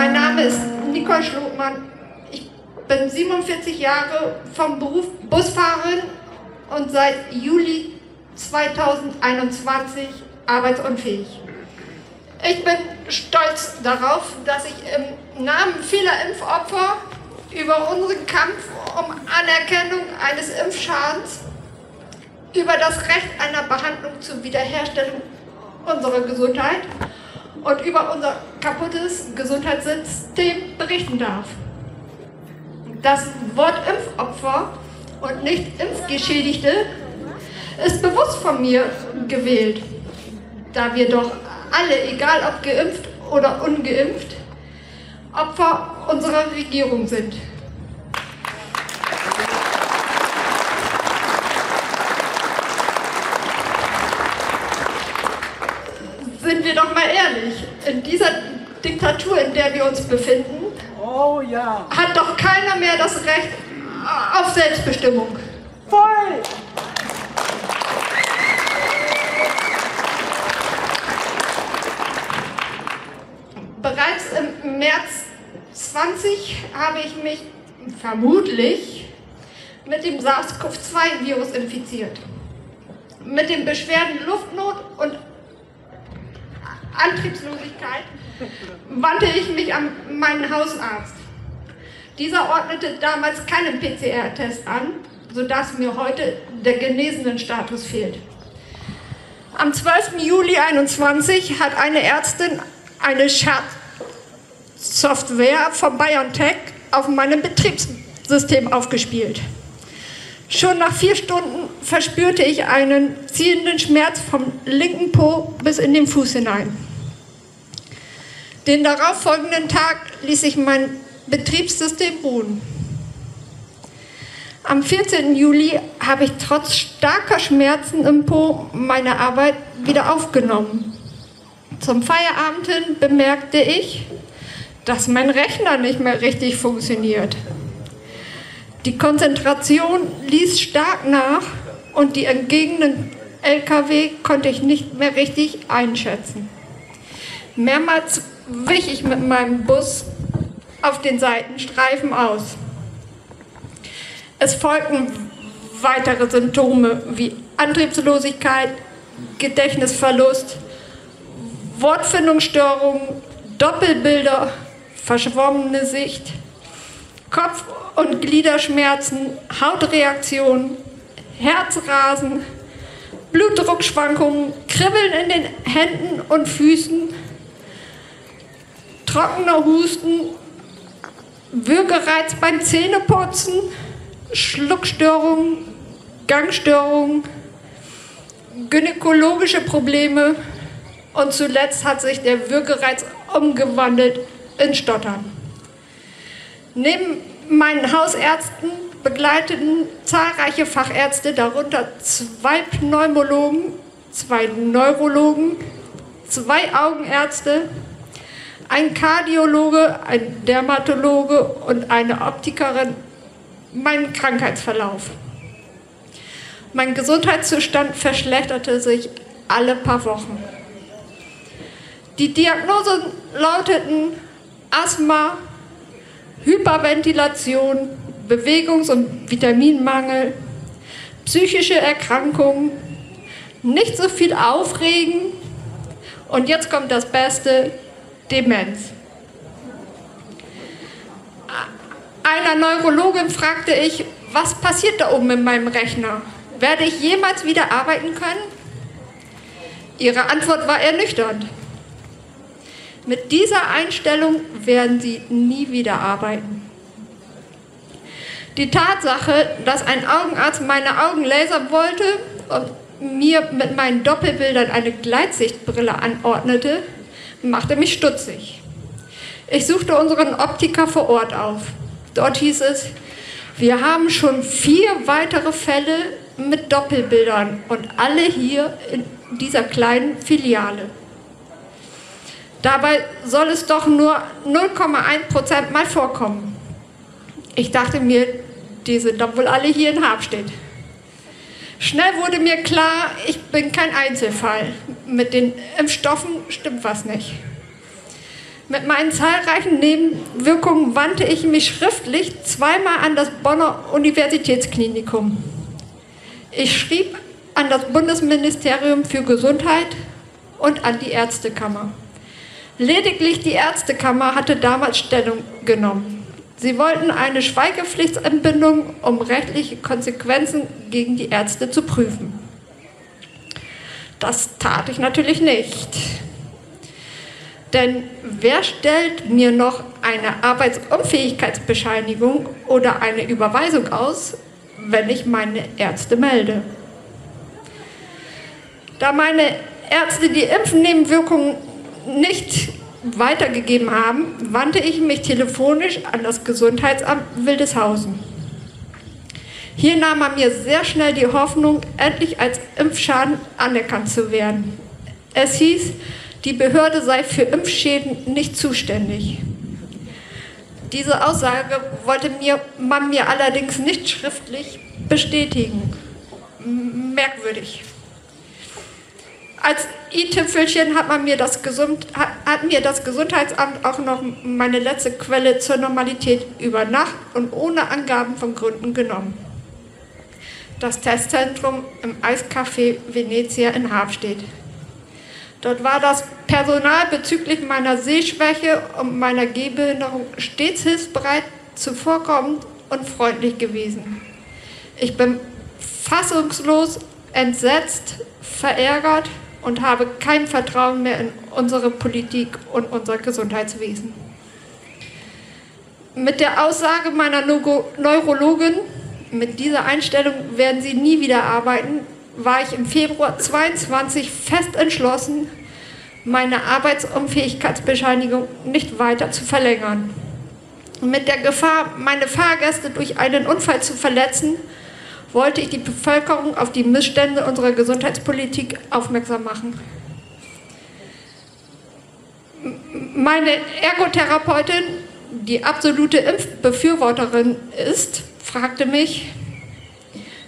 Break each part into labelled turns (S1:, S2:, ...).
S1: Mein Name ist Nicole Schlotmann. Ich bin 47 Jahre vom Beruf Busfahrerin und seit Juli 2021 arbeitsunfähig. Ich bin stolz darauf, dass ich im Namen vieler Impfopfer über unseren Kampf um Anerkennung eines Impfschadens, über das Recht einer Behandlung zur Wiederherstellung unserer Gesundheit und über unser kaputtes Gesundheitssystem berichten darf. Das Wort Impfopfer und nicht Impfgeschädigte ist bewusst von mir gewählt, da wir doch alle, egal ob geimpft oder ungeimpft, Opfer unserer Regierung sind. Sind wir doch mal ehrlich, in dieser Diktatur, in der wir uns befinden,
S2: oh, ja.
S1: hat doch keiner mehr das Recht auf Selbstbestimmung.
S2: Voll!
S1: Bereits im März 20 habe ich mich vermutlich mit dem SARS-CoV-2-Virus infiziert. Mit den Beschwerden Luftnot und Antriebslosigkeit wandte ich mich an meinen Hausarzt. Dieser ordnete damals keinen PCR-Test an, sodass mir heute der genesenen Status fehlt. Am 12. Juli 2021 hat eine Ärztin eine Schadsoftware von BioNTech auf meinem Betriebssystem aufgespielt. Schon nach vier Stunden verspürte ich einen ziehenden Schmerz vom linken Po bis in den Fuß hinein. Den darauffolgenden Tag ließ ich mein Betriebssystem ruhen. Am 14. Juli habe ich trotz starker Schmerzen im Po meine Arbeit wieder aufgenommen. Zum Feierabend hin bemerkte ich, dass mein Rechner nicht mehr richtig funktioniert. Die Konzentration ließ stark nach und die entgegenen LKW konnte ich nicht mehr richtig einschätzen. Mehrmals wich ich mit meinem Bus auf den Seitenstreifen aus. Es folgten weitere Symptome wie Antriebslosigkeit, Gedächtnisverlust, Wortfindungsstörungen, Doppelbilder, verschwommene Sicht, Kopf- und Gliederschmerzen, Hautreaktionen, Herzrasen, Blutdruckschwankungen, Kribbeln in den Händen und Füßen, trockener Husten, Würgereiz beim Zähneputzen, Schluckstörungen, Gangstörungen, gynäkologische Probleme, und zuletzt hat sich der Würgereiz umgewandelt in Stottern. Neben meinen Hausärzten begleiteten zahlreiche Fachärzte, darunter zwei Pneumologen, zwei Neurologen, zwei Augenärzte, ein Kardiologe, ein Dermatologe und eine Optikerin meinen Krankheitsverlauf. Mein Gesundheitszustand verschlechterte sich alle paar Wochen. Die Diagnosen lauteten Asthma, Hyperventilation, Bewegungs- und Vitaminmangel, psychische Erkrankungen, nicht so viel Aufregen und jetzt kommt das Beste, Demenz. Einer Neurologin fragte ich, was passiert da oben in meinem Rechner? Werde ich jemals wieder arbeiten können? Ihre Antwort war ernüchternd. Mit dieser Einstellung werden sie nie wieder arbeiten. Die Tatsache, dass ein Augenarzt meine Augen lasern wollte und mir mit meinen Doppelbildern eine Gleitsichtbrille anordnete, machte mich stutzig. Ich suchte unseren Optiker vor Ort auf. Dort hieß es, wir haben schon vier weitere Fälle mit Doppelbildern und alle hier in dieser kleinen Filiale. Dabei soll es doch nur 0,1% mal vorkommen. Ich dachte mir, die sind doch wohl alle hier in Habstedt. Schnell wurde mir klar, ich bin kein Einzelfall. Mit den Impfstoffen stimmt was nicht. Mit meinen zahlreichen Nebenwirkungen wandte ich mich schriftlich zweimal an das Bonner Universitätsklinikum. Ich schrieb an das Bundesministerium für Gesundheit und an die Ärztekammer. Lediglich die Ärztekammer hatte damals Stellung genommen. Sie wollten eine Schweigepflichtsentbindung, um rechtliche Konsequenzen gegen die Ärzte zu prüfen. Das tat ich natürlich nicht. Denn wer stellt mir noch eine Arbeitsunfähigkeitsbescheinigung oder eine Überweisung aus, wenn ich meine Ärzte melde? Da meine Ärzte die Impfnebenwirkungen nicht weitergegeben haben, wandte ich mich telefonisch an das Gesundheitsamt Wildeshausen. Hier nahm man mir sehr schnell die Hoffnung, endlich als Impfschaden anerkannt zu werden. Es hieß, die Behörde sei für Impfschäden nicht zuständig. Diese Aussage wollte mir, man mir allerdings nicht schriftlich bestätigen. Merkwürdig. Als i-Tüpfelchen hat, man mir das Gesund, hat, mir das Gesundheitsamt auch noch meine letzte Quelle zur Normalität über Nacht und ohne Angaben von Gründen genommen. Das Testzentrum im Eiscafé Venezia in Hafstedt. Dort war das Personal bezüglich meiner Sehschwäche und meiner Gehbehinderung stets hilfsbereit, zuvorkommend und freundlich gewesen. Ich bin fassungslos, entsetzt, verärgert und habe kein Vertrauen mehr in unsere Politik und unser Gesundheitswesen. Mit der Aussage meiner Neurologin, mit dieser Einstellung werden Sie nie wieder arbeiten, war ich im Februar 22 fest entschlossen, meine Arbeitsunfähigkeitsbescheinigung nicht weiter zu verlängern. mit der Gefahr, meine Fahrgäste durch einen Unfall zu verletzen, wollte ich die Bevölkerung auf die Missstände unserer Gesundheitspolitik aufmerksam machen. Meine Ergotherapeutin, die absolute Impfbefürworterin ist, fragte mich,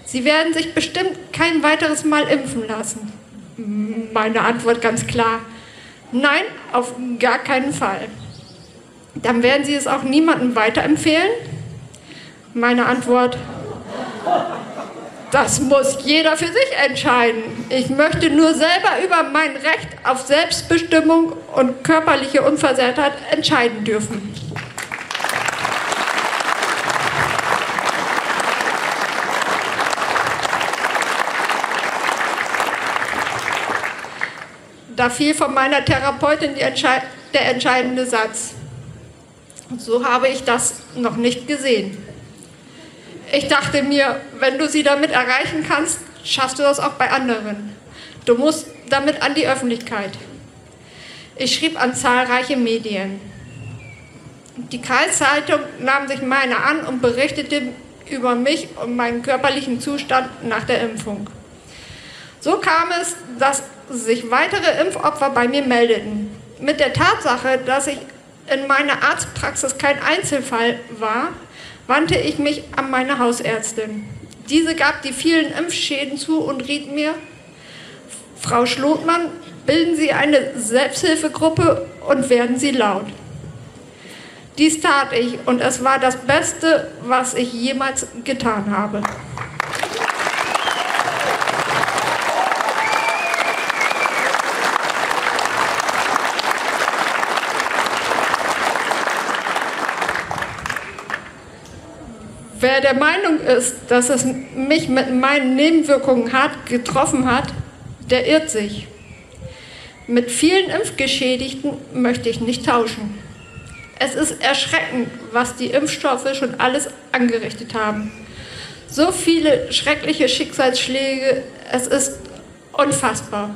S1: Sie werden sich bestimmt kein weiteres Mal impfen lassen. Meine Antwort ganz klar, nein, auf gar keinen Fall. Dann werden Sie es auch niemandem weiterempfehlen? Meine Antwort, das muss jeder für sich entscheiden. Ich möchte nur selber über mein Recht auf Selbstbestimmung und körperliche Unversehrtheit entscheiden dürfen. Da fiel von meiner Therapeutin Entschei der entscheidende Satz. So habe ich das noch nicht gesehen. Ich dachte mir, wenn du sie damit erreichen kannst, schaffst du das auch bei anderen. Du musst damit an die Öffentlichkeit. Ich schrieb an zahlreiche Medien. Die Kreiszeitung nahm sich meine an und berichtete über mich und meinen körperlichen Zustand nach der Impfung. So kam es, dass sich weitere Impfopfer bei mir meldeten. Mit der Tatsache, dass ich in meiner Arztpraxis kein Einzelfall war, wandte ich mich an meine Hausärztin. Diese gab die vielen Impfschäden zu und riet mir, Frau Schlotmann, bilden Sie eine Selbsthilfegruppe und werden Sie laut. Dies tat ich und es war das Beste, was ich jemals getan habe. Wer der Meinung ist, dass es mich mit meinen Nebenwirkungen hart getroffen hat, der irrt sich. Mit vielen Impfgeschädigten möchte ich nicht tauschen. Es ist erschreckend, was die Impfstoffe schon alles angerichtet haben. So viele schreckliche Schicksalsschläge, es ist unfassbar.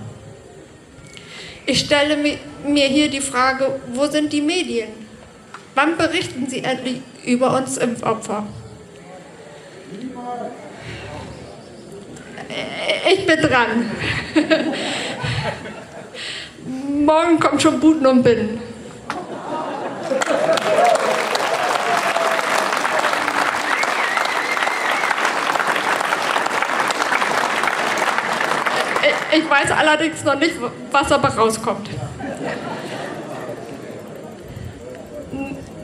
S1: Ich stelle mir hier die Frage, wo sind die Medien? Wann berichten sie endlich über uns Impfopfer? Ich bin dran. Morgen kommt schon Buten und Binnen. Ich weiß allerdings noch nicht, was dabei rauskommt.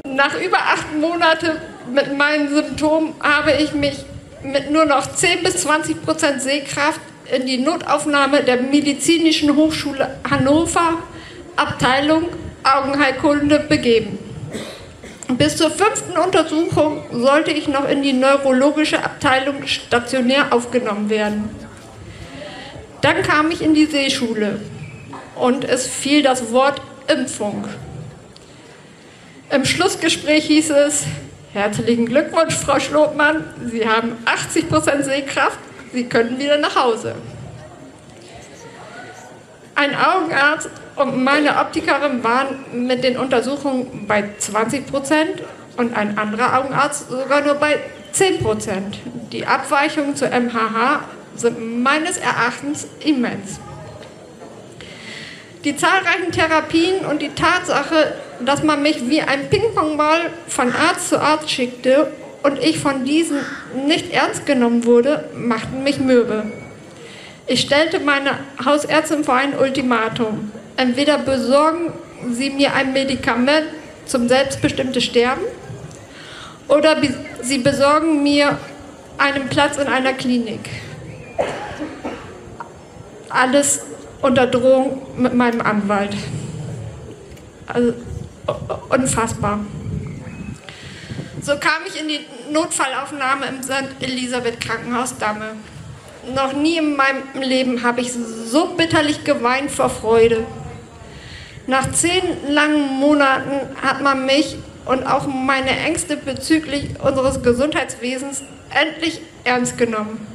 S1: Nach über acht Monaten mit meinen Symptomen habe ich mich mit nur noch 10 bis 20 Prozent Sehkraft in die Notaufnahme der Medizinischen Hochschule Hannover, Abteilung Augenheilkunde, begeben. Bis zur fünften Untersuchung sollte ich noch in die neurologische Abteilung stationär aufgenommen werden. Dann kam ich in die Seeschule und es fiel das Wort Impfung. Im Schlussgespräch hieß es, herzlichen Glückwunsch, Frau Schlotmann, Sie haben 80% Sehkraft, Sie können wieder nach Hause. Ein Augenarzt und meine Optikerin waren mit den Untersuchungen bei 20% und ein anderer Augenarzt sogar nur bei 10% Die Abweichungen zur MHH sind meines Erachtens immens. Die zahlreichen Therapien und die Tatsache, dass man mich wie ein Ping-Pong-Ball von Arzt zu Arzt schickte und ich von diesen nicht ernst genommen wurde, machten mich mürbe. Ich stellte meine Hausärztin vor ein Ultimatum. Entweder besorgen Sie mir ein Medikament zum selbstbestimmten Sterben oder Sie besorgen mir einen Platz in einer Klinik. Alles unter Drohung mit meinem Anwalt. Also, unfassbar. So kam ich in die Notfallaufnahme im St. Elisabeth Krankenhaus Damme. Noch nie in meinem Leben habe ich so bitterlich geweint vor Freude. Nach zehn langen Monaten hat man mich und auch meine Ängste bezüglich unseres Gesundheitswesens endlich ernst genommen.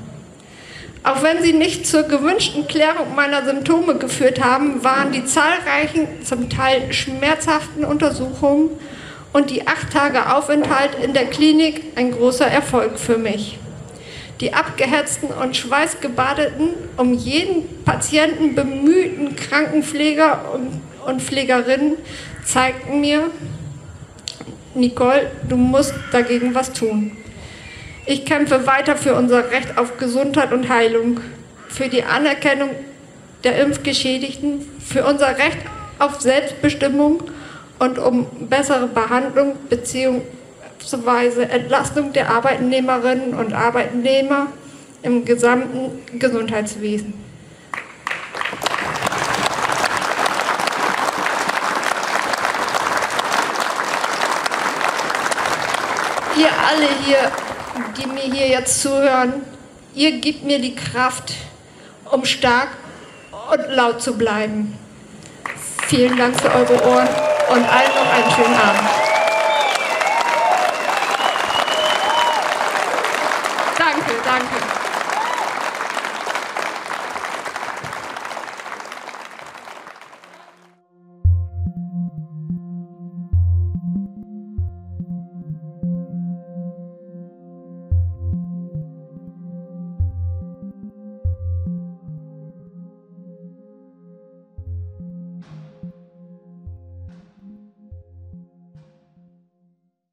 S1: Auch wenn sie nicht zur gewünschten Klärung meiner Symptome geführt haben, waren die zahlreichen, zum Teil schmerzhaften Untersuchungen und die acht Tage Aufenthalt in der Klinik ein großer Erfolg für mich. Die abgehetzten und schweißgebadeten, um jeden Patienten bemühten Krankenpfleger und, und Pflegerinnen zeigten mir, Nicole, du musst dagegen was tun. Ich kämpfe weiter für unser Recht auf Gesundheit und Heilung, für die Anerkennung der Impfgeschädigten, für unser Recht auf Selbstbestimmung und um bessere Behandlung bzw. Entlastung der Arbeitnehmerinnen und Arbeitnehmer im gesamten Gesundheitswesen. Ihr alle hier die mir hier jetzt zuhören, ihr gebt mir die Kraft, um stark und laut zu bleiben. Vielen Dank für eure Ohren und allen noch einen schönen Abend.